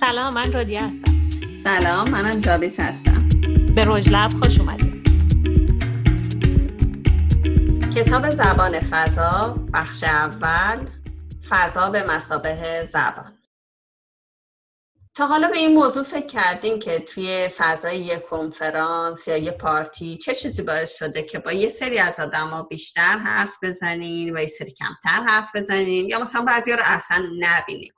سلام من رادیه هستم. سلام منم جابیس هستم. به رجلب خوش اومدید کتاب زبان فضا بخش اول فضا به مسابه زبان. تا حالا به این موضوع فکر کردیم که توی فضای یک کنفرانس یا یه پارتی چه چیزی باعث شده که با یه سری از ها بیشتر حرف بزنین و یه سری کمتر حرف بزنین یا مثلا بعضی رو اصلا نبینیم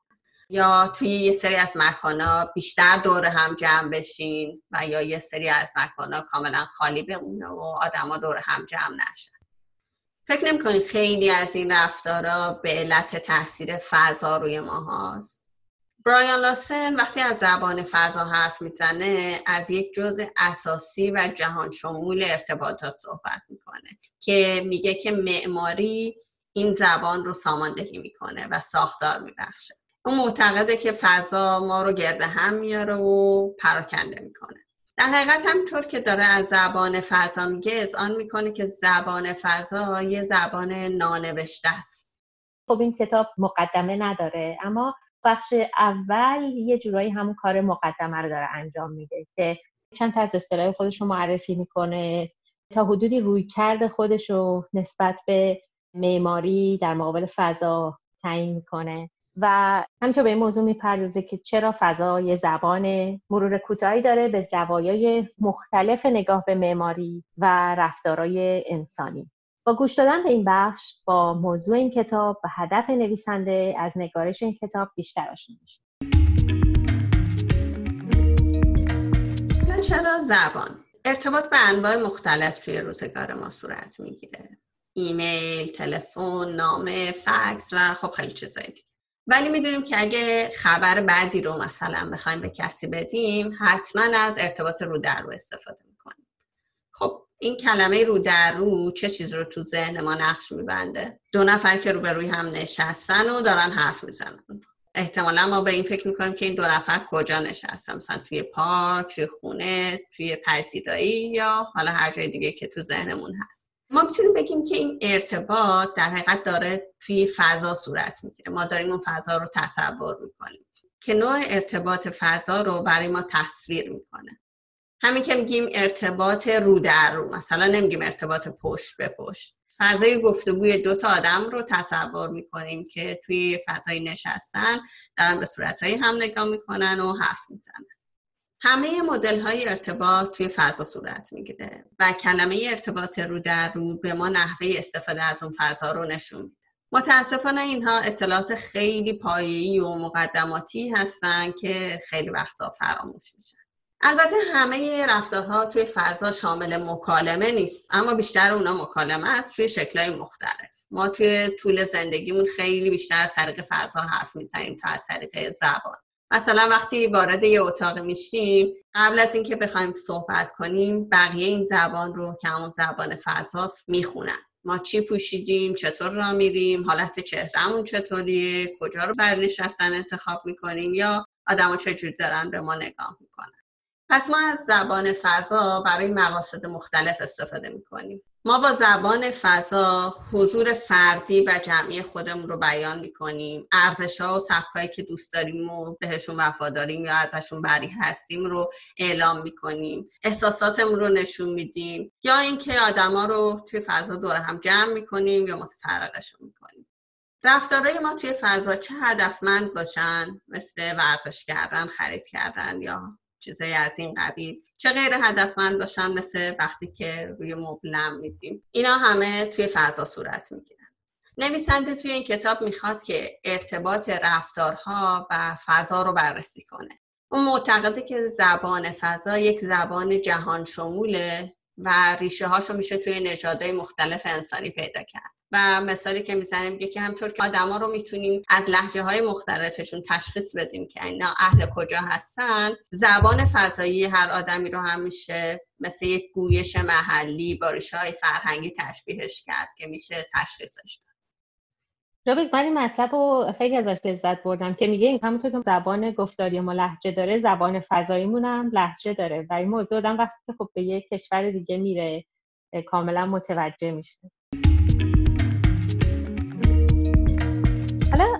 یا توی یه سری از مکانا بیشتر دور هم جمع بشین و یا یه سری از مکانا کاملا خالی بمونه و آدما دور هم جمع نشن. فکر نمی خیلی از این رفتارا به علت تاثیر فضا روی ما هاست؟ برایان لاسن وقتی از زبان فضا حرف می‌زنه از یک جزء اساسی و جهان شمول ارتباطات صحبت می‌کنه که میگه که معماری این زبان رو ساماندهی می‌کنه و ساختار میبخشه. اون معتقده که فضا ما رو گرده هم میاره و پراکنده می‌کنه. در حقیقت همینطور که داره از زبان فضا میگه آن می‌کنه که زبان فضا یه زبان نانوشته است. خب این کتاب مقدمه نداره اما بخش اول یه جورایی همون کار مقدمه رو داره انجام میده که چند تا از اصطلاح خودش رو معرفی می‌کنه. تا حدودی روی کرد خودش رو نسبت به معماری در مقابل فضا تعیین می‌کنه. و همینطور به این موضوع می‌پردازه که چرا فضا یه زبان مرور کوتاهی داره به زوایای مختلف نگاه به معماری و رفتارهای انسانی. با گوش دادن به این بخش با موضوع این کتاب و هدف نویسنده از نگارش این کتاب بیشتر آشنا میشه چرا زبان؟ ارتباط به انواع مختلف توی روزگار ما صورت می‌گیره. ایمیل، تلفن، نامه، فکس و خب خیلی چیزایی دیگه. ولی می‌دونیم که اگه خبر بعدی رو مثلا بخوایم به کسی بدیم حتما از ارتباط رو در رو استفاده می‌کنیم. خب این کلمه رو در رو چه چیز رو تو ذهن ما نقش میبنده؟ دو نفر که روبروی هم نشستن و دارن حرف می‌زنن. احتمالا ما به این فکر می‌کنیم که این دو نفر کجا نشستن؟ مثلا توی پارک توی خونه توی پذیرایی یا حالا هر جای دیگه که تو ذهنمون هست. ما می‌تونیم بگیم که این ارتباط در حقیقت داره توی فضا صورت می‌گیره. ما داریم اون فضا رو تصور می‌کنیم که نوع ارتباط فضا رو برای ما تصویر می‌کنه. همین که میگیم ارتباط رو در رو مثلا نمیگیم ارتباط پشت به پشت. فضای گفتگوی دو تا آدم رو تصور می‌کنیم که توی فضای نشستن دارن به صورتهایی هم نگاه می‌کنن و حرف می‌زنن. همه مدل های ارتباط توی فضا صورت می‌گیره و کلمه ارتباط رو در رو به ما نحوه استفاده از اون فضا رو نشون میده. متاسفانه اینها اطلاعات خیلی پایه‌ای و مقدماتی هستن که خیلی وقتا فراموش میشن. البته همه رفتارها توی فضا شامل مکالمه نیست اما بیشتر اونا مکالمه است توی شکلهای مختلف. ما توی طول زندگیمون خیلی بیشتر از طریق فضا حرف می‌زنیم تا از طریق زبان. مثلا وقتی وارد یه اتاق میشیم قبل از اینکه بخوایم صحبت کنیم بقیه این زبان رو که همون زبان فضاست می‌خونن. ما چی پوشیدیم چطور را میریم حالت چهرهمون چطوریه کجا رو بر نشستن انتخاب می‌کنیم یا آدما چجوری دارن به ما نگاه می‌کنن. پس ما از زبان فضا برای مقاصد مختلف استفاده می‌کنیم. ما با زبان فضا حضور فردی و جمعی خودمون رو بیان می‌کنیم. ارزش ها و سبکایی که دوست داریم و بهشون وفاداریم یا ازشون بری هستیم رو اعلام می‌کنیم. احساساتمون رو نشون میدیم. یا اینکه آدما رو توی فضا دور هم جمع می‌کنیم یا متفرقشون می‌کنیم. رفتارهای ما توی فضا چه هدفمند باشن؟ مثل ورزش کردن خرید کردن یا چیزای از این قبیل. چه غیر هدفمند باشن مثل وقتی که روی مبلم میدیم اینا همه توی فضا صورت می‌گیرن. نویسنده توی این کتاب می‌خواد که ارتباط رفتارها و فضا رو بررسی کنه. اون معتقده که زبان فضا یک زبان جهان شموله و ریشه هاشو میشه توی نژادهای مختلف انسانی پیدا کرد. و مثالی که می‌زنه میگه که همطور که آدما رو می‌تونیم از لحجه های مختلفشون تشخیص بدیم که اینا اهل کجا هستن زبان فضایی هر آدمی رو هم میشه مثل یک گویش محلی با های فرهنگی تشبیهش کرد که میشه تشخیصش داد. جابز من این مطلب رو خیلی ازش لذت بردم که میگه همونطور که زبان گفتاری ما لحجه داره زبان فضاییمون هم لحجه داره و این موضوع آدم وقتی خب به یک کشور دیگه میره کاملا متوجه میشه.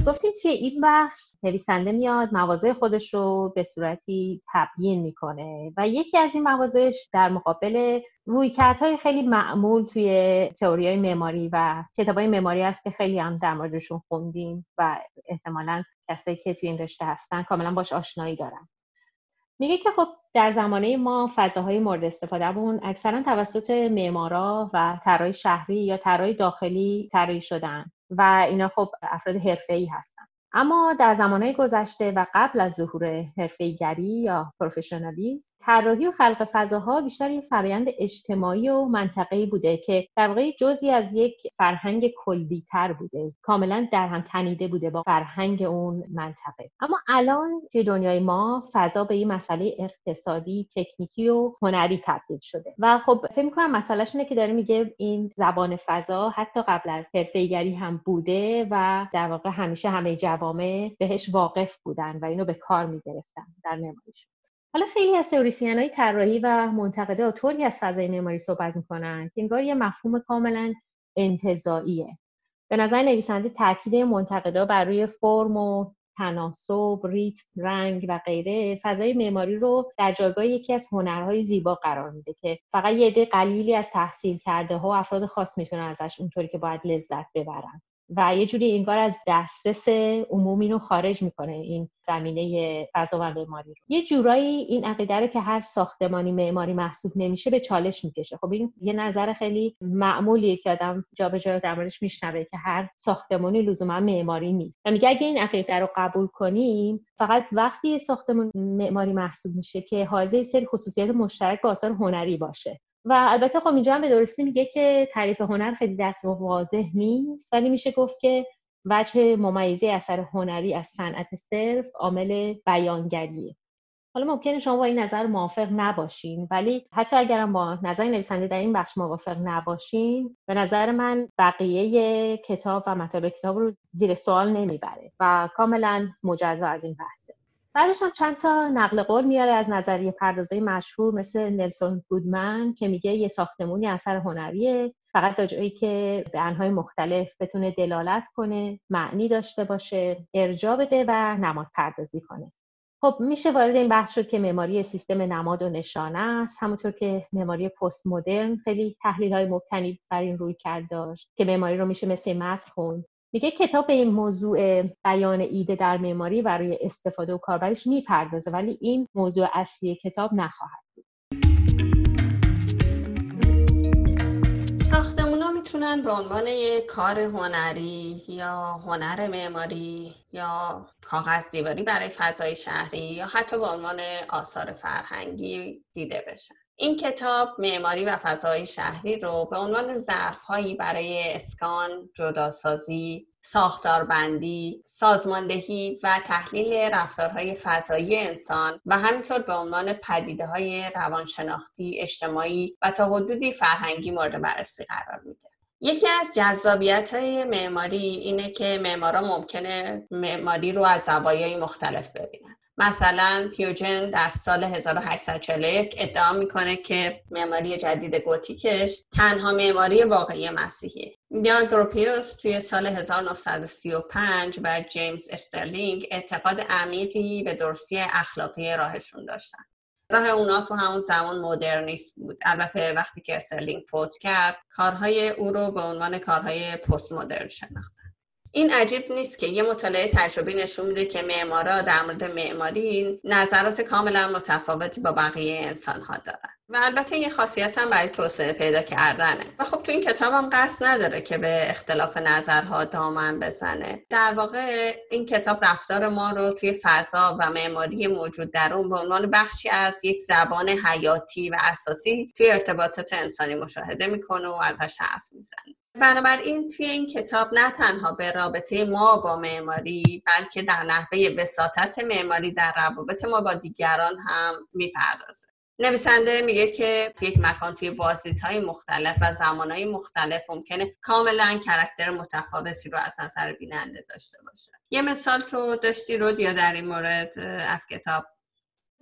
گفتیم توی این بخش نویسنده میاد مواضع خودش رو به صورتی تبیین می‌کنه و یکی از این مواضعش در مقابل رویکردهای خیلی معمول توی تئوری های معماری و کتاب های معماری است که خیلی هم در موردشون خوندیم و احتمالا کسایی که توی این رشته هستن کاملا باش آشنایی دارن. میگه که خب در زمانه ما فضاهای مورد استفادهمون اکثرا توسط معمارا و طراح شهری یا طراح داخلی طراحی شدن. و اینا خب افراد حرفه‌ای هستن. اما در زمانهای گذشته و قبل از ظهور حرفه‌ایگری یا پروفشنالیسم طراحی و خلق فضاها بیشتر یک فرایند اجتماعی و منطقه‌ای بوده که در واقع جزی از یک فرهنگ کلیتر بوده. کاملا در هم تنیده بوده با فرهنگ اون منطقه. اما الان توی دنیای ما فضا به این مسئله اقتصادی تکنیکی و هنری تبدیل شده. و خب فکر می‌کنم مسئلهش اینه که داره میگه این زبان فضا حتی قبل از حرفه‌ایگری هم بوده و در واقع همیشه همه جوامع بهش واقف بودن و اینو به کار می‌گرفتن در معماریشون حالا خیلی از تئوریسین های طراحی و منتقده طوری از فضای معماری صحبت می‌کنن که انگار یه مفهوم کاملا انتظاییه به نظر نویسنده تاکید منتقدا بر روی فرم و تناسب، ریتم، رنگ و غیره فضای معماری رو در جایگاه یکی از هنرهای زیبا قرار میده که فقط یه عده قلیلی از تحصیل کرده ها و افراد خاص می‌تونن ازش اونطوری که باید لذت ببرن. و یه جوری انگار از دسترس عمومی رو خارج می‌کنه این زمینه فضا و معماری رو. یه جورایی این عقیده رو که هر ساختمانی معماری محسوب نمیشه به چالش می‌کشه. خب این یه نظر خیلی معمولیه که آدم جابجا در موردش میشنوه که هر ساختمانی لزوما معماری نیست. و میگه اگه این عقیده رو قبول کنیم فقط وقتی ساختمان معماری محسوب میشه که حائز سری خصوصیت مشترک با آثار هنری باشه. و البته خب اینجا هم به درستی میگه که تعریف هنر خیلی دقیق و واضح نیست ولی میشه گفت که وجه ممیزی اثر هنری از صنعت صرف عامل بیانگریه. حالا ممکنه شما با این نظر موافق نباشین ولی حتی اگرم با نظر نویسنده در این بخش موافق نباشین به نظر من بقیه کتاب و مطالب کتاب رو زیر سوال نمی‌بره و کاملا مجزا از این بحثه بعدش هم چند تا نقل قول میاره از نظریه پردازه مشهور مثل نلسون گودمن که میگه یه ساختمونی اثر هنریه. فقط تا جایی که به انهای مختلف بتونه دلالت کنه معنی داشته باشه ارجا بده و نماد پردازی کنه. خب میشه وارد این بحث شد که معماری سیستم نماد و نشانه است. همونطور که معماری پست مدرن خیلی تحلیل های مبتنی بر این روی کرد داشت که معماری رو میشه مثل متن خوند. میگه کتاب به این موضوع بیان ایده در معماری برای استفاده و کاربرش می‌پردازه ولی این موضوع اصلی کتاب نخواهد بود. ساختمونا می‌تونن به عنوان یک کار هنری یا هنر معماری یا کاغذ دیواری برای فضای شهری یا حتی به عنوان آثار فرهنگی دیده بشن. این کتاب معماری و فضای شهری رو به عنوان ظرفهایی برای اسکان، جداسازی، ساختاربندی، سازماندهی و تحلیل رفتارهای فضایی انسان و همینطور به عنوان پدیده های روانشناختی، اجتماعی و تا حدودی فرهنگی مورد بررسی قرار میده. یکی از جذابیت های معماری اینه که معمارا ممکنه معماری رو از زوایای مختلف ببینن. مثلا پیوجن در سال 1841 ادعا می‌کنه که معماری جدید گوتیکش تنها معماری واقعی مسیحیه. یا گروپیوس توی سال 1935 و جیمز استرلینگ اعتقاد عمیقی به درستی اخلاقی راهشون داشتن. راه اونا تو همون زمان مدرنیست بود. البته وقتی که استرلینگ فوت کرد کارهای او رو به عنوان کارهای پست مدرن شناختن. این عجیب نیست که یه مطالعه تجربی نشون میده که معمارا در مورد معماری نظرات کاملا متفاوتی با بقیه انسان ها دارن. و البته یه خاصیت هم برای توسعه پیدا کردنه. و خب تو این کتاب هم قصد نداره که به اختلاف نظرها دامن بزنه. در واقع این کتاب رفتار ما رو توی فضا و معماری موجود در اون به عنوان بخشی از یک زبان حیاتی و اساسی توی ارتباطات انسانی مشاهده می‌کنه و ازش حرف می‌زنه. بنابراین توی این کتاب نه تنها به رابطه ما با معماری بلکه در نحوه وساطت معماری در روابط ما با دیگران هم می‌پردازه. نویسنده میگه که یک مکان توی بازدید های مختلف و زمان های مختلف ممکنه کاملا کرکتر متفاوتی رو از نظر بیننده داشته باشه. یه مثال تو داشتی رو دیا در این مورد از کتاب؟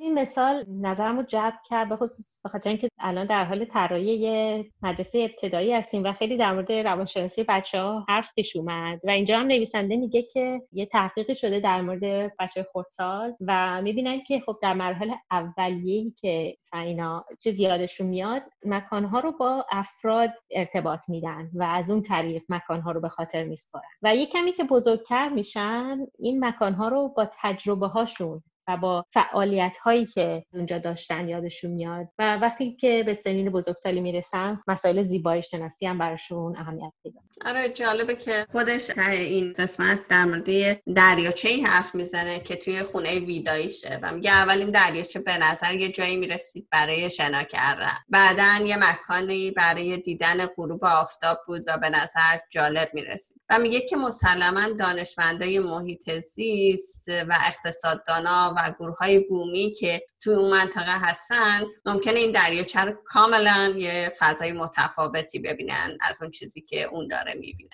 این مثال نظرم رو جلب کرد به خصوص به خاطر اینکه الان در حال طراحی یه مدرسه ابتدایی هستیم و خیلی در مورد روانشناسی بچه ها حرف پیش اومد و اینجا هم نویسنده میگه که یه تحقیقی شده در مورد بچه خردسال و می‌بینن که خب در مرحله اولیه‌ای که اینا چه زیادشون میاد مکانها رو با افراد ارتباط میدن و از اون طریق مکانها رو به خاطر میسپارن. و یه کمی که بزرگتر میشن این مکانها رو با تجربه هاشون و با فعالیت هایی که اونجا داشتن یادشون میاد. و وقتی که به سنین بزرگسالی می‌رسن مسائل زیبایی شناسی هم براشون اهمیت پیدا آره جالبه که خودش این قسمت در مورد دریاچه ای حرف می‌زنه که توی خونه ویداییشه و میگه اول این دریاچه به نظر یه جایی می‌رسید برای شنا کردن. بعدا یه مکانی برای دیدن غروب آفتاب بود و به نظر جالب می‌رسید. و میگه که مسلما دانشمندای محیط زیست و اقتصاددانا و گروه های بومی که توی اون منطقه هستن ممکنه این دریاچه رو کاملا یه فضای متفاوتی ببینن از اون چیزی که اون داره می‌بینه.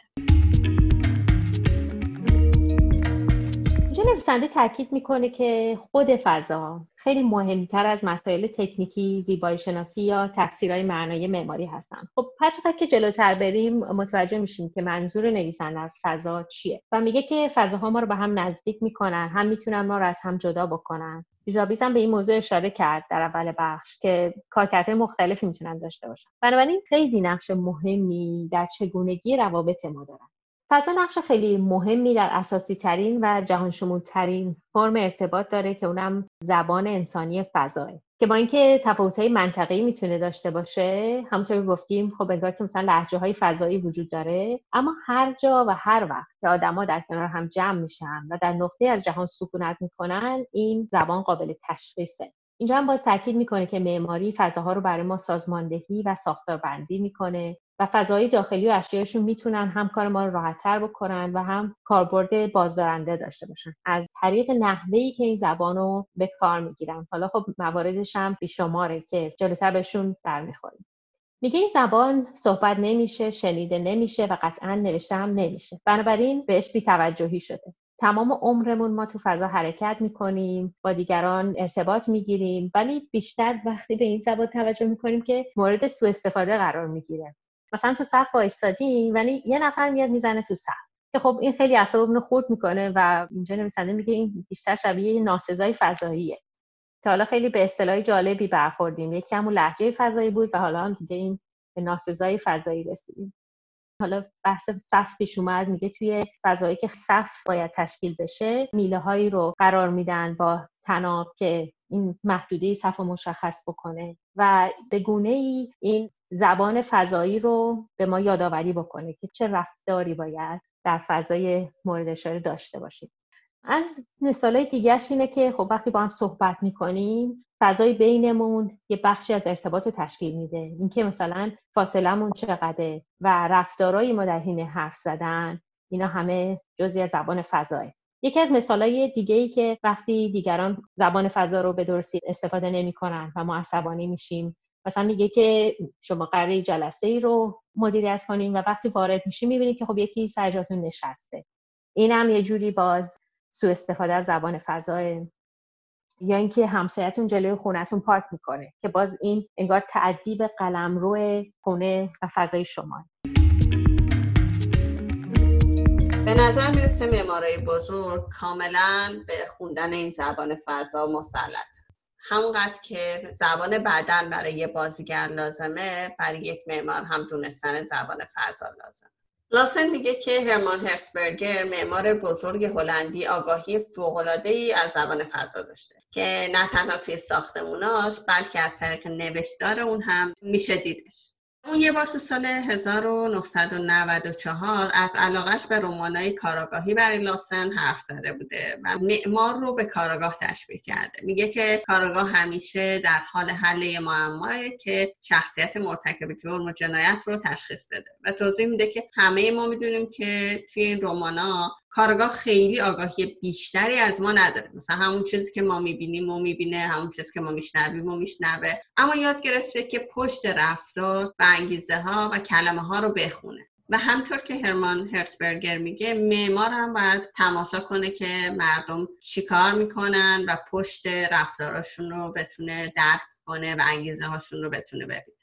اینجا نویسنده تاکید می‌کنه که خود فضا خیلی مهمتر از مسائل تکنیکی زیبایی شناسی یا تفسیرهای معنای معماری هستن. خب هر که جلوتر بریم متوجه میشیم که منظور نویسنده از فضا چیه و میگه که فضاها ما رو به هم نزدیک می‌کنن هم می‌تونن ما رو از هم جدا بکنن. جابیز هم به این موضوع اشاره کرد در اول بخش که کارکردهای مختلفی می‌تونن داشته باشن. بنابراین خیلی نقش مهمی در چگونگی روابط ما دارن. فضا نقش خیلی مهمی در اساسی ترین و جهان ترین فرم ارتباط داره که اونم زبان انسانی فضاه که با اینکه تفاوت‌های منطقه‌ای می‌تونه داشته باشه همونطور که گفتیم خب انگار که مثلا لحجه های فضایی وجود داره. اما هر جا و هر وقت که آدما در کنار هم جمع میشن و در نقطه از جهان سکونت می‌کنن این زبان قابل تشخیصه. اینجا هم باز تاکید می‌کنه که معماری فضاها رو برای ما سازماندهی و ساختاربندی می‌کنه. و فضای داخلی و اشیایشون می‌تونن هم کار ما رو راحتتر بکنن و هم کاربرد بازدارنده داشته باشن. از طریق نحوهی که این زبان رو به کار می‌گیرن. حالا خب مواردش هم بیشماره که جلوتر بهشون برمیخوریم. میگه این زبان صحبت نمیشه شنیده نمیشه و قطعا نوشته هم نمیشه. بنابراین بهش بیتوجهی شده. تمام عمرمون ما تو فضا حرکت می‌کنیم با دیگران ارتباط می‌گیریم ولی بیشتر وقتی به این زبان توجه می‌کنیم که مورد سوء استفاده قرار می‌گیره. مثلا تو صف وایستادیم ولی یه نفر میاد می‌زنه تو صف. که خب این خیلی اعصابمون رو خورد می‌کنه و اینجا نویسنده میگه این بیشتر شبیه ناسزای فضاییه. تا حالا خیلی به اصطلاح جالبی برخوردیم. یکی همون لحجه فضایی بود و حالا هم دیگه این به ناسزای فضایی رسیدیم. حالا بحث صف اومد میگه توی فضایی که صف باید تشکیل بشه میله هایی رو قرار میدن با تناب که این محدوده صف مشخص بکنه. و به گونه ای این زبان فضایی رو به ما یادآوری بکنه که چه رفتاری باید در فضای مورد اشاره داشته باشیم. از مثالای دیگرش اینه که خب وقتی با هم صحبت می‌کنیم فضای بینمون یه بخشی از ارتباط رو تشکیل میده. اینکه مثلا فاصلمون چقدره و رفتارهای ما در حین حرف زدن اینا همه جزی از زبان فضای یکی از مثالهای دیگه ای که وقتی دیگران زبان فضا رو به درستی استفاده نمی‌کنن و ما عصبانی میشیم مثلا میگه که شما قراره جلسه ای رو مدیریت کنیم و وقتی وارد میشیم می‌بینید که خب یکی سرجاتون نشسته. این هم یه جوری باز سوء استفاده از زبان فضا یا اینکه همسایتون جلوی خونهتون پارک می‌کنه که باز این انگار تعدیب قلمرو خونه و فضای شما. به نظر می‌رسه معمارای بزرگ کاملا به خوندن این زبان فضا مسلط. همونقدر که زبان بدن برای یه بازیگر لازمه برای یک معمار هم دونستن زبان فضا لازم لاسن میگه که هرمان هرسبرگر معمار بزرگ هلندی آگاهی فوقالعاده ای از زبان فضا داشته که نه تنها توی ساختموناش بلکه از طریق نوشتار اون هم میشه دیدش. اون یه بار تو سال 1994 از علاقش به رمانای کاراگاهی برای لاسن حرف زده بوده و معمار رو به کاراگاه تشبیه کرده. میگه که کاراگاه همیشه در حال حل معماه که شخصیت مرتکب جرم و جنایت رو تشخیص بده. و توضیح میده که همه ما می‌دونیم که توی این رمانا کارگاه خیلی آگاهی بیشتری از ما نداره. مثلا همون چیزی که ما می‌بینیم و می‌بینه. همون چیزی که ما میشنویم و میشنوه. اما یاد گرفته که پشت رفتار و انگیزه ها و کلمه ها رو بخونه. و همطور که هرمان هرتسبرگر میگه معمار هم باید تماشا کنه که مردم چیکار می‌کنن و پشت رفتاراشون رو بتونه درک کنه و انگیزه هاشون رو بتونه ببینه.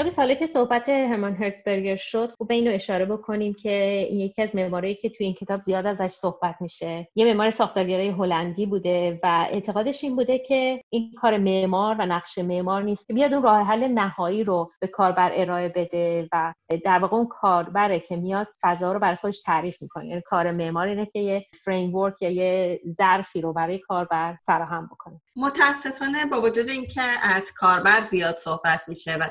خب سالی که صحبت هرمان هرتزبرگر شد خوب اینو اشاره بکنیم که این یکی از معمارایی که توی این کتاب زیاد ازش صحبت میشه. یه معمار ساختارگرای هلندی بوده و اعتقادش این بوده که این کار معمار و نقش معمار نیست که بیاد اون راه حل نهایی رو به کاربر ارائه بده و در واقع اون کاربره که میاد فضا رو برای خودش تعریف می‌کنه. یعنی کار معمار اینه که یه فریم یا یه ظرفی رو برای کاربر فراهم بکنه. متاسفانه با وجود اینکه از کاربر زیاد صحبت میشه و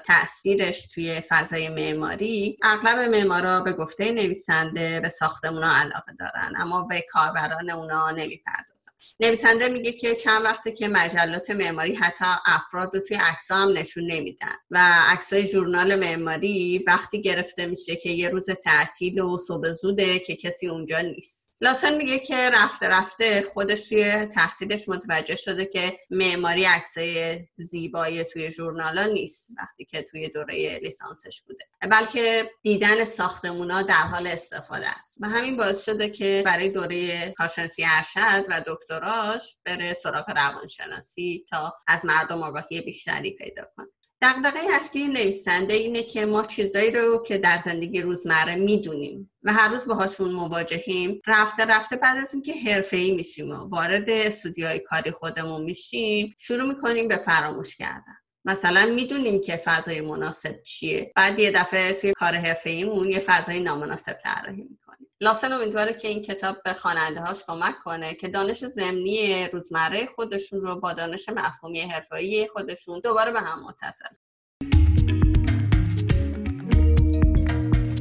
تاثیرش توی فضای معماری. اغلب معمارا به گفته نویسنده به ساختمونا علاقه دارن اما به کاربران اونا نمی‌پردازن. نویسنده میگه که چند وقته که مجلات معماری حتی افراد رو توی عکس هم نشون نمیدن. و عکسای ژورنال معماری وقتی گرفته میشه که یه روز تعطیل و صبح زوده که کسی اونجا نیست. لاسن میگه که رفته رفته خودش توی تحصیلش متوجه شده که معماری عکسای زیبایی توی ژورنالا نیست وقتی که توی دوره لیسانسش بوده. بلکه دیدن ساختمونا در حال استفاده است. و همین باعث شده که برای دوره کارشناسی ارشد و دکتراش بره سراغ روانشناسی تا از مردم آگاهی بیشتری پیدا کنه. دقدقه اصلی نویسنده اینه که ما چیزایی رو که در زندگی روزمره می‌دونیم و هر روز باهاشون مواجهیم رفته رفته بعد از اینکه ای میشیم و وارد استودیوهای کاری خودمون میشیم شروع می‌کنیم به فراموش کردن. مثلا می‌دونیم که فضای مناسب چیه. بعد یه دفعه توی کار حرفه‌ایمون یه فضای نامناسب طراحی لاسن امیدواره که این کتاب به خواننده هاش کمک کنه که دانش زمینی روزمره خودشون رو با دانش مفهومی حرفه‌ای خودشون دوباره به هم متصل.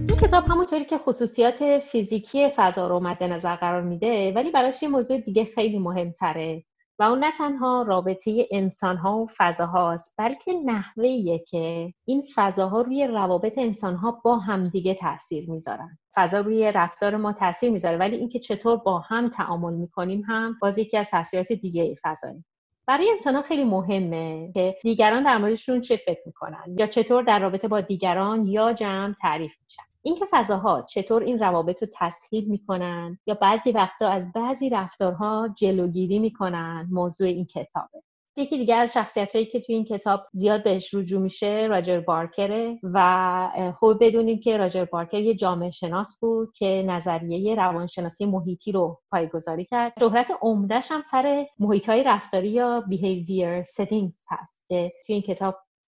این کتاب همونطوری که خصوصیات فیزیکی فضا رو مد نظر قرار میده ولی براش یه موضوع دیگه خیلی مهمتره و اون نه تنها رابطه انسان ها و فضاهاست بلکه نحوه که این فضاها روی روابط انسان ها با همدیگه تاثیر می‌ذارن. فضا روی رفتار ما تاثیر می‌ذاره ولی اینکه چطور با هم تعامل می‌کنیم هم باز یکی از تاثیرات دیگه فضایی برای انسان ها خیلی مهمه که دیگران در موردشون چه فکر می‌کنن یا چطور در رابطه با دیگران یا جمع تعریف میشن. اینکه فضاها چطور این روابط رو تسهیل می‌کنن یا بعضی وقتا از بعضی رفتارها جلوگیری می‌کنن موضوع این کتابه. یکی دیگه از شخصیت هایی که توی این کتاب زیاد بهش رجوع میشه راجر بارکره و خوب بدونیم که راجر بارکر یه جامعه شناس بود که نظریه روانشناسی محیطی رو پایگذاری کرد. شهرت عمدهش هم سر محیط های رفتاری یا behavior settings هست که توی این کتاب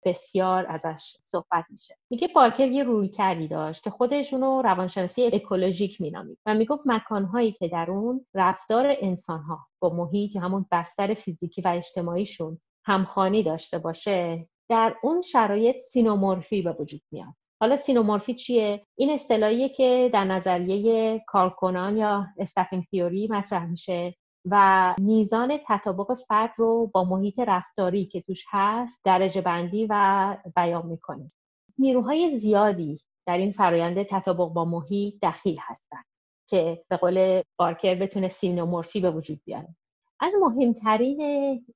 بسیار ازش صحبت میشه. میگه پارکر یه روی کردی داشت که خودشون رو روانشناسی اکولوژیک مینامید و می‌گفت مکانهایی که در اون رفتار انسانها با محیط همون بستر فیزیکی و اجتماعیشون همخوانی داشته باشه در اون شرایط synomorphy به وجود میاد. حالا synomorphy چیه؟ این اصطلاحیه که در نظریه کارکنان یا staffing theory مطرح میشه. و میزان تطابق فرد رو با محیط رفتاری که توش هست درجه بندی و بیان می‌کنه نیروهای زیادی در این فرایند تطابق با محیط دخیل هستند که به قول بارکر بتونه synomorphy به وجود بیاره. از مهمترین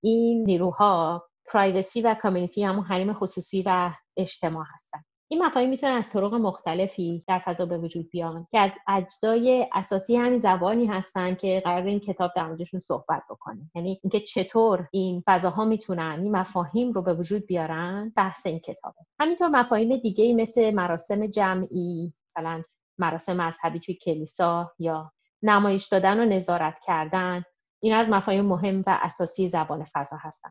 این نیروها پرایوسی و کامیونیتی همون حریم خصوصی و اجتماع هستند این مفاهیم می‌تونن از طرق مختلفی در فضا به وجود بیان که از اجزای اساسی همین زبانی هستن که قرار این کتاب در موردشون صحبت بکنه. یعنی اینکه چطور این فضاها می‌تونن این مفاهیم رو به وجود بیارن بحث این کتابه. همینطور مفاهیم دیگه مثل مراسم جمعی مثلا مراسم مذهبی توی کلیسا یا نمایش دادن و نظارت کردن این از مفاهیم مهم و اساسی زبان فضا هستن.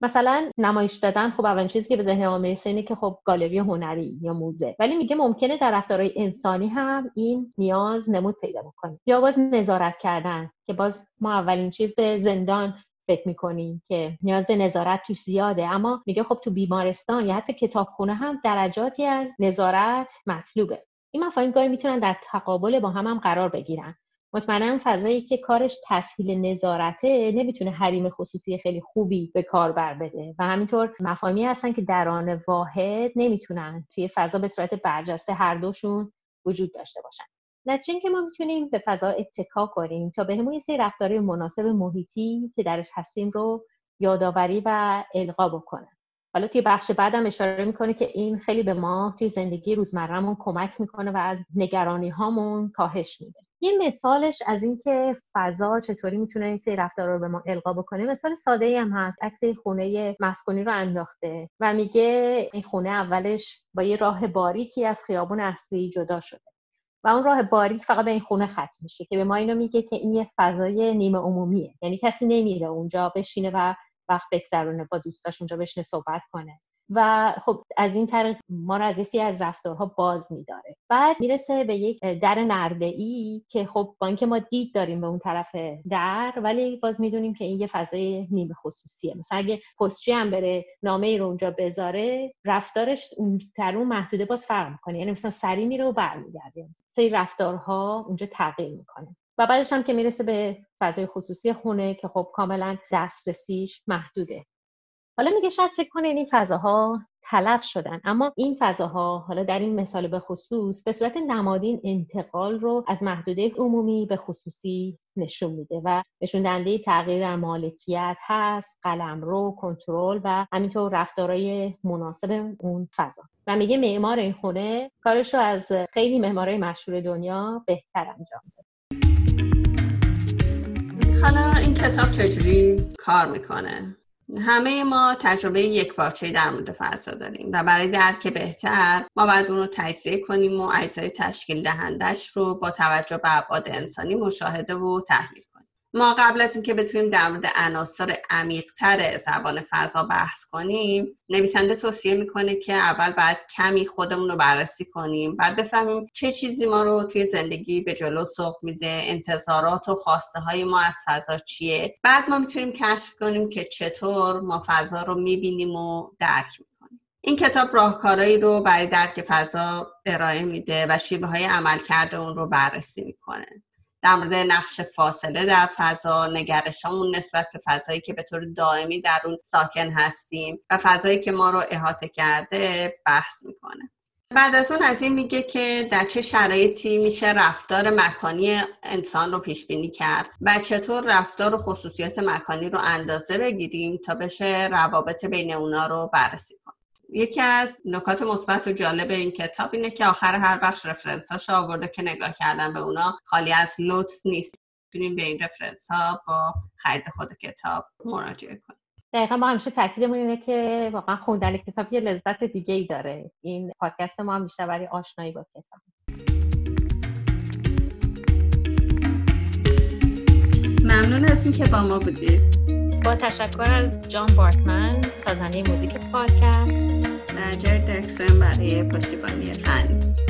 مثلا نمایش دادن خب اولین چیزی که به ذهن ما می‌رسه اینه که خب گالری هنری یا موزه. ولی میگه ممکنه در رفتارهای انسانی هم این نیاز نمود پیدا بکنه. یا باز نظارت کردن که باز ما اولین چیز به زندان فکر می‌کنیم که نیاز به نظارت توش زیاده. اما میگه خب تو بیمارستان یا حتی کتابخونه هم درجاتی از نظارت مطلوبه. این مفاهیم گاهی می‌تونن در تقابل با هم هم قرار بگیرن. مطمئنا فضایی که کارش تسهیل نظارته نمی‌تونه حریم خصوصی خیلی خوبی به کار بر بده. و همینطور مفاهیمی هستن که دران واحد نمی‌تونن توی فضا به صورت برجسته هر دوشون وجود داشته باشن. نتیجه که ما می‌تونیم به فضا اتکا کنیم تا بهمون یه سری رفتار مناسب محیطی که درش هستیم رو یادآوری و القا بکنن حالا توی بخش بعدم اشاره می‌کنه که این خیلی به ما توی زندگی روزمرهمون کمک می‌کنه و از نگرانی هامون کاهش میده. یه مثالش از اینکه فضا چطوری می‌تونه این سری رفتار رو به ما القا بکنه مثال ساده ای هم هست. عکس خونه مسکونی رو انداخته و میگه این خونه اولش با یه راه باریکی از خیابون اصلی جدا شده و اون راه باریک فقط به این خونه ختم میشه که به ما اینو میگه که این یه فضای نیمه عمومیه. یعنی کسی نمیره اونجا بشینه و وقت بگذرونه با دوستاش اونجا بشینه صحبت کنه. و خب از این طریق ما رو از از رفتارها باز میداره. بعد می‌رسه به یک در نرده ای که خب با اینکه ما دید داریم به اون طرف در ولی باز می‌دونیم که این یه فضای نیمه خصوصیه. مثلا اگه پستچی هم بره نامه ای رو اونجا بذاره رفتارش اون در اون محدوده باز فرق می‌کنه. یعنی مثلا سری میره و برمیگرده. سری رفتارها اونجا تغییر می‌کنه. و بعدش هم که می‌رسه به فضای خصوصی خونه که خب کاملا دسترسیش محدوده. حالا میگه شاید فکر کنه این فضاها تلف شدن. اما این فضاها حالا در این مثال به خصوص به صورت نمادین انتقال رو از محدوده عمومی به خصوصی نشون میده و نشون دهنده تغییر مالکیت هست رو کنترل و همینطور رفتارهای مناسب اون فضا. و میگه معمار این خونه کارش رو از خیلی معمارای مشهور دنیا بهتر انجام میده حالا این کتاب چجوری کار می‌کنه؟ همه ما تجربه یک پارچه در مورد فضا داریم و برای درک بهتر ما باید اون رو تجزیه کنیم و اجزای تشکیل دهندش رو با توجه به ابعاد انسانی مشاهده و تحلیل کنیم. ما قبل از اینکه بتونیم در مورد عناصر عمیقتر زبان فضا بحث کنیم نویسنده توصیه می‌کنه که اول باید کمی خودمون رو بررسی کنیم بعد بفهمیم چه چیزی ما رو توی زندگی به جلو سوق میده انتظارات و خواسته های ما از فضا چیه. بعد ما می‌تونیم کشف کنیم که چطور ما فضا رو می‌بینیم و درک می‌کنیم. این کتاب راهکارهایی رو برای درک فضا ارائه میده و شیوه های عمل کرده اون رو بررسی می‌کنه. در مورد نقش فاصله در فضا نگرشمون نسبت به فضایی که به طور دائمی در اون ساکن هستیم و فضایی که ما رو احاطه کرده بحث می‌کنه. بعد از اون از این میگه که در چه شرایطی میشه رفتار مکانی انسان رو پیش بینی کرد و چطور رفتار و خصوصیات مکانی رو اندازه بگیریم تا بشه روابط بین اونا رو بررسی کنیم. یکی از نکات مثبت و جالب این کتاب اینه که آخر هر بخش رفرنس آورده که نگاه کردن به اونا خالی از لطف نیست. می‌تونیم به این رفرنس ها با خرید خود کتاب مراجعه کنیم. دقیقا ما همیشه تاکیدمون اینه که واقعا خوندن کتاب یه لذت دیگه ای داره. این پادکست ما هم بیشتر برای آشنایی با کتاب. ممنون از اینکه با ما بودید. با تشکر از جان بارتمن سازنده موزیک پادکست. menedzser Derek Zimmer és Passiban Irfan.